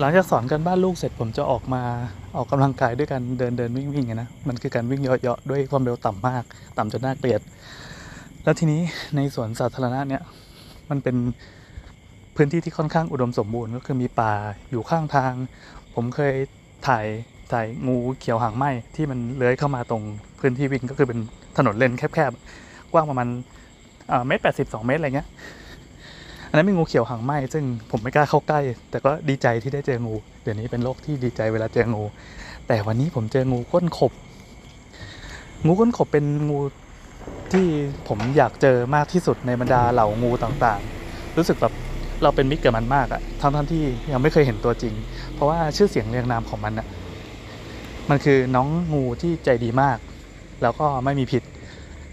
หลังจากสอนกันบ้านลูกเสร็จผมจะออกมาออกกำลังกายด้วยกันเดินเดินวิ่งวิ่งไงนะมันคือการวิ่งเหยาะๆด้วยความเร็วต่ำมาก ต่ำจนน่าเกลียด แล้วทีนี้ในสวนสาธารณะเนี่ยมันเป็นพื้นที่ที่ค่อนข้างอุดมสมบูรณ์ก็คือมีป่าอยู่ข้างทาง ผมเคยถ่ายถ่ายงูเขียวหางไหมที่มันเลื้อยเข้ามาตรงพื้นที่วิ่งก็คือเป็นถนนเลนแคบๆกว้างประมาณเมตรแปดสิบสองเมตรอะไรเงี้ย อันนั้นเป็นงูเขียวหางไหมซึ่งผมไม่กล้าเข้าใกล้ แต่ก็ดีใจที่ได้เจองู เดี๋ยวนี้เป็นโรคที่ดีใจเวลาเจองู แต่วันนี้ผมเจองูก้นขบ งูก้นขบเป็นงูที่ผมอยากเจอมากที่สุดในบรรดาเหล่างูต่างๆ รู้สึกแบบเราเป็นมิตรกับมันมากอะทั้งทั้งที่ยังไม่เคยเห็นตัวจริง เพราะว่าชื่อเสียงเรียงนามของมันอะมันคือน้องงูที่ใจดีมาก แล้วก็ไม่มีพิษ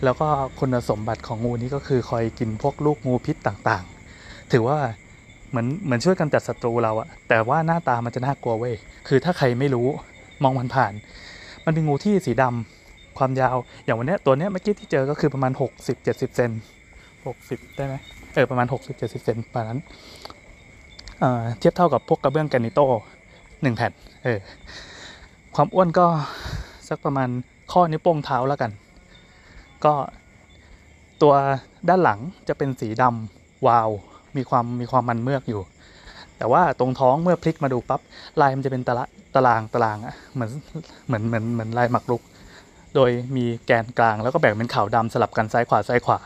แล้วก็คุณสมบัติของงูนี้ก็คือคอยกินพวกลูกงูพิษต่าง ถือว่าเหมือนเหมือนช่วยกันจัดศัตรูเราอะแต่ว่าหน้าตามันจะน่ากลัวเว้ยคือถ้าใครไม่รู้มองมันผ่าน มันเป็นงูที่สีดำความยาว อย่างวันเนี้ยตัวเนี้ยเมื่อกี้ที่เจอก็คือประมาณ 60 70เซน60 ได้ไหมเออประมาณ 60 70เซนประมาณนั้นเอ่อเทียบเท่ากับพวกกระเบื้องแกรนิโต้หนึ่งแผ่นเออความอ้วนก็สักประมาณข้อนิ้วโป้งเท้าแล้วกัน ก็ตัวด้านหลังจะเป็นสีดำวาว มีความมีความมันเมือกอยู่ แต่ว่าตรงท้องเมื่อพลิกมาดูปั๊บลายมันจะเป็นตะละตารางตารางอะเหมือนเหมือนเหมือนเหมือนลายหมากรุก โดยมีแกนกลางแล้วก็แบ่งเป็นขาวดำสลับกันซ้ายขวาซ้ายขวา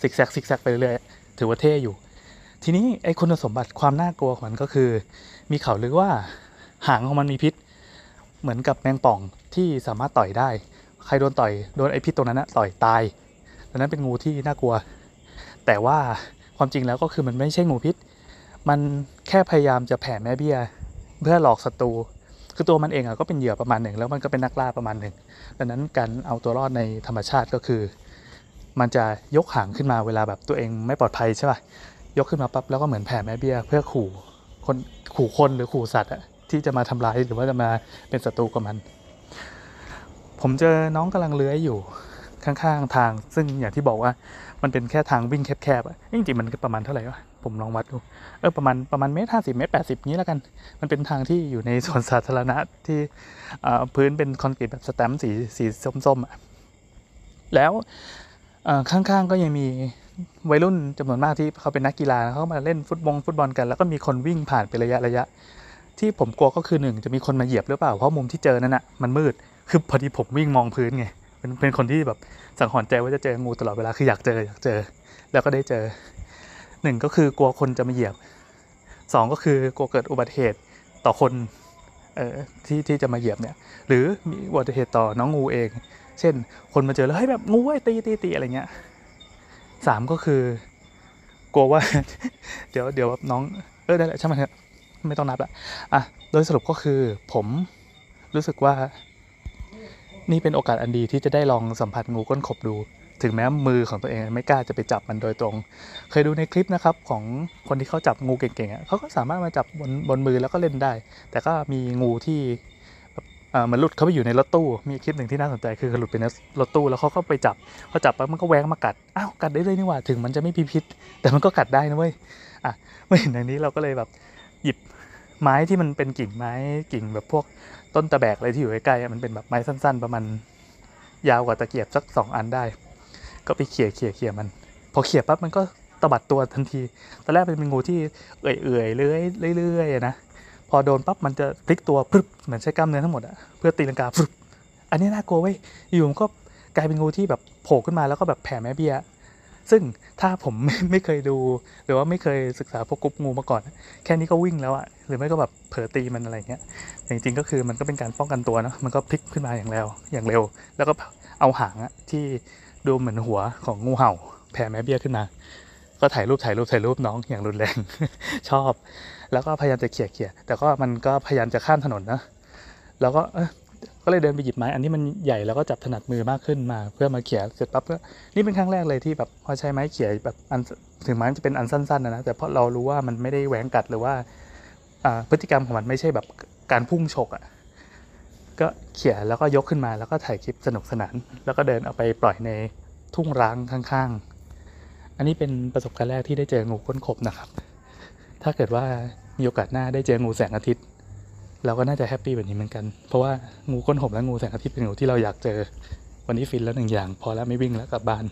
ซิกแซกซิกแซกไปเรื่อยถือว่าเท่อยู่ ทีนี้ไอ้คุณสมบัติความน่ากลัวของมันก็คือ มีข่าวลือว่าหางของมันมีพิษ เหมือนกับแมงป่องที่สามารถต่อยได้ ใครโดนต่อยโดนไอ้พิษตรงนั้นนะต่อยตายดังนั้นเป็นงูที่น่ากลัว แต่ว่า ความจริงแล้วก็คือมันไม่ใช่งูพิษ มันแค่พยายามจะแผ่แม่เบี้ย เพื่อหลอกศัตรู คือตัวมันเองอะก็เป็นเหยื่อประมาณหนึ่งแล้วมันก็เป็นนักล่าประมาณหนึ่ง ดังนั้นการเอาตัวรอดในธรรมชาติก็คือ มันจะยกหางขึ้นมาเวลาแบบตัวเองไม่ปลอดภัยใช่ป่ะ ยกขึ้นมาปั๊บแล้วก็เหมือนแผ่แม่เบี้ย เพื่อขู่คนขู่คนหรือขู่สัตว์อะที่จะมาทำร้ายหรือว่าจะมาเป็นศัตรูกับมัน ผมเจอน้องกำลังเลื้อยอยู่ ข้างๆทาง ซึ่งอย่างที่บอกว่ามันเป็นแค่ทางวิ่งแคบๆอะจริงๆมันประมาณเท่าไหร่วะผมลองวัดดูเออประมาณประมาณเมตรห้าสิบเมตรแปดสิบนี้แล้วกัน มันเป็นทางที่อยู่ในสวนสาธารณะที่อ่าพื้นเป็นคอนกรีตแบบสแตมป์สีสีส้มๆอะแล้วอ่าข้างๆก็ยังมีวัยรุ่นจำนวนมากที่เขาเป็นนักกีฬาเขามาเล่นฟุตบอลฟุตบอลกันแล้วก็มีคนวิ่งผ่านเป็นระยะระยะ ที่ผมกลัวก็คือหนึ่งจะมีคนมาเหยียบหรือเปล่าเพราะมุมที่เจอนั่นน่ะมันมืดคือพอดีผมวิ่งมองพื้นไง เป็นเป็นคนที่แบบสังหรณ์ใจว่าจะเจองูตลอดเวลาคืออยากเจออยากเจอ แล้วก็ได้เจอหนึ่งก็คือกลัวคนจะมาเหยียบสองก็คือกลัวเกิดอุบัติเหตุต่อคนเอ่อที่ที่จะมาเหยียบเนี่ย หรือมีอุบัติเหตุต่อน้องงูเอง เช่น คนมาเจอแล้วเฮ้ยแบบงูไอ้ตีตีตีอะไรเงี้ยสามก็คือกลัวว่า เดี๋ยวเดี๋ยวแบบน้องเออได้แหละช่างมันเถอะไม่ต้องนับละอะโดยสรุปก็คือผมรู้สึกว่า นี่เป็นโอกาสอันดีที่จะได้ลองสัมผัสงูก้นขบดู ถึงแม้มือของตัวเองไม่กล้าจะไปจับมันโดยตรง เคยดูในคลิปนะครับของคนที่เขาจับงูเก่งๆเขาก็สามารถมาจับบนบนมือแล้วก็เล่นได้ แต่ก็มีงูที่แบบเอ่อเหมันหลุดเข้าไปอยู่ในรถตู้ มีคลิปหนึ่งที่น่าสนใจคือหลุดไปในรถตู้แล้วเขาก็ไปจับพอจับไปมันก็แหวงมากัด อ้าวกัดได้เลยนี่หว่าถึงมันจะไม่มีพิษ แต่มันก็กัดได้นะเว้ย อะเมื่เห็นอย่างนี้เราก็เลยแบบหยิบ ไม้ที่มันเป็นกิ่งไม้กิ่งแบบพวกต้นตะแบกอะไรที่อยู่ใกล้ๆมันเป็นแบบไม้สั้น ๆ ประมาณยาวกว่าตะเกียบสักสองอันได้ ก็ไปเขี่ยเขี่ยเขี่ยมัน พอเขี่ยปั๊บมันก็ตบัดตัวทันที ตอนแรกเป็นงูที่เอื่อยเอื่อยๆเลื่อยเรื่อยๆนะ พอโดนปั๊บมันจะพลิกตัวพรึบเหมือนใช้กล้ามเนื้อทั้งหมดอะเพื่อตีลังกาพรึบอันนี้น่ากลัวเว้ยอยู่มันก็กลายเป็นงูที่แบบโผล่ขึ้นมาแล้วก็แบบแผ่แม่เบี้ย ซึ่งถ้าผมไม่ไมเคยดู หรือว่าไม่เคยศึกษาพวกกรุ๊ปงูมาก่อน แค่นี้ก็วิ่งแล้วอะหรือไม่ก็แบบเผลอตีมันอะไรเงี้ยแต่จริงๆก็คือมันก็เป็นการป้องกันตัวเนะมันก็พลิกขึ้นมาอย่างเร็วอย่างเร็ว แล้วก็เอาหางอะที่ดูเหมือนหัวของงูเห่าแผ่แม่เบี้ยขึ้นมา ก็ถ่ายรูปถ่ายรูปถ่ายรูปน้องอย่างรุนแรง ชอบ แล้วก็พยายามจะเขี่ยเขี่ยแต่ก็มันก็พยายามจะข้ามถนนนะแล้วก็ ก็เลยเดินไปหยิบไม้อันนี้มันใหญ่แล้วก็จับถนัดมือมากขึ้นมา เพื่อมาเขี่ยเสร็จปั๊บก็นี่เป็นครั้งแรกเลยที่แบบพอใช้ไม้เขี่ยแบบอันถึงไม้มันจะเป็นอันสั้นๆนะนะแต่เพราะเรารู้ว่ามันไม่ได้แหวงกัดหรือว่าพฤติกรรมของมันไม่ใช่แบบการพุ่งฉกอะ่ะก็เขี่ยแล้วก็ยกขึ้นมาแล้วก็ถ่ายคลิปสนุกสนาน แล้วก็เดินเอาไปปล่อยในทุ่งร้างข้างๆ อันนี้เป็นประสบการณ์แรกที่ได้เจองูก้นขบนะครับ ถ้าเกิดว่ามีโอกาสหน้าได้เจองูแสงอาทิตย์ ก็น่าจะแฮปปี้แบบนี้เหมือนกัน เพราะว่างูก้นหบและงูแสงอาทิตย์เป็นงูที่เราอยากเจอ วันนี้ฟินแล้วหนึ่งอย่าง พอแล้วไม่วิ่งแล้วกลับบ้าน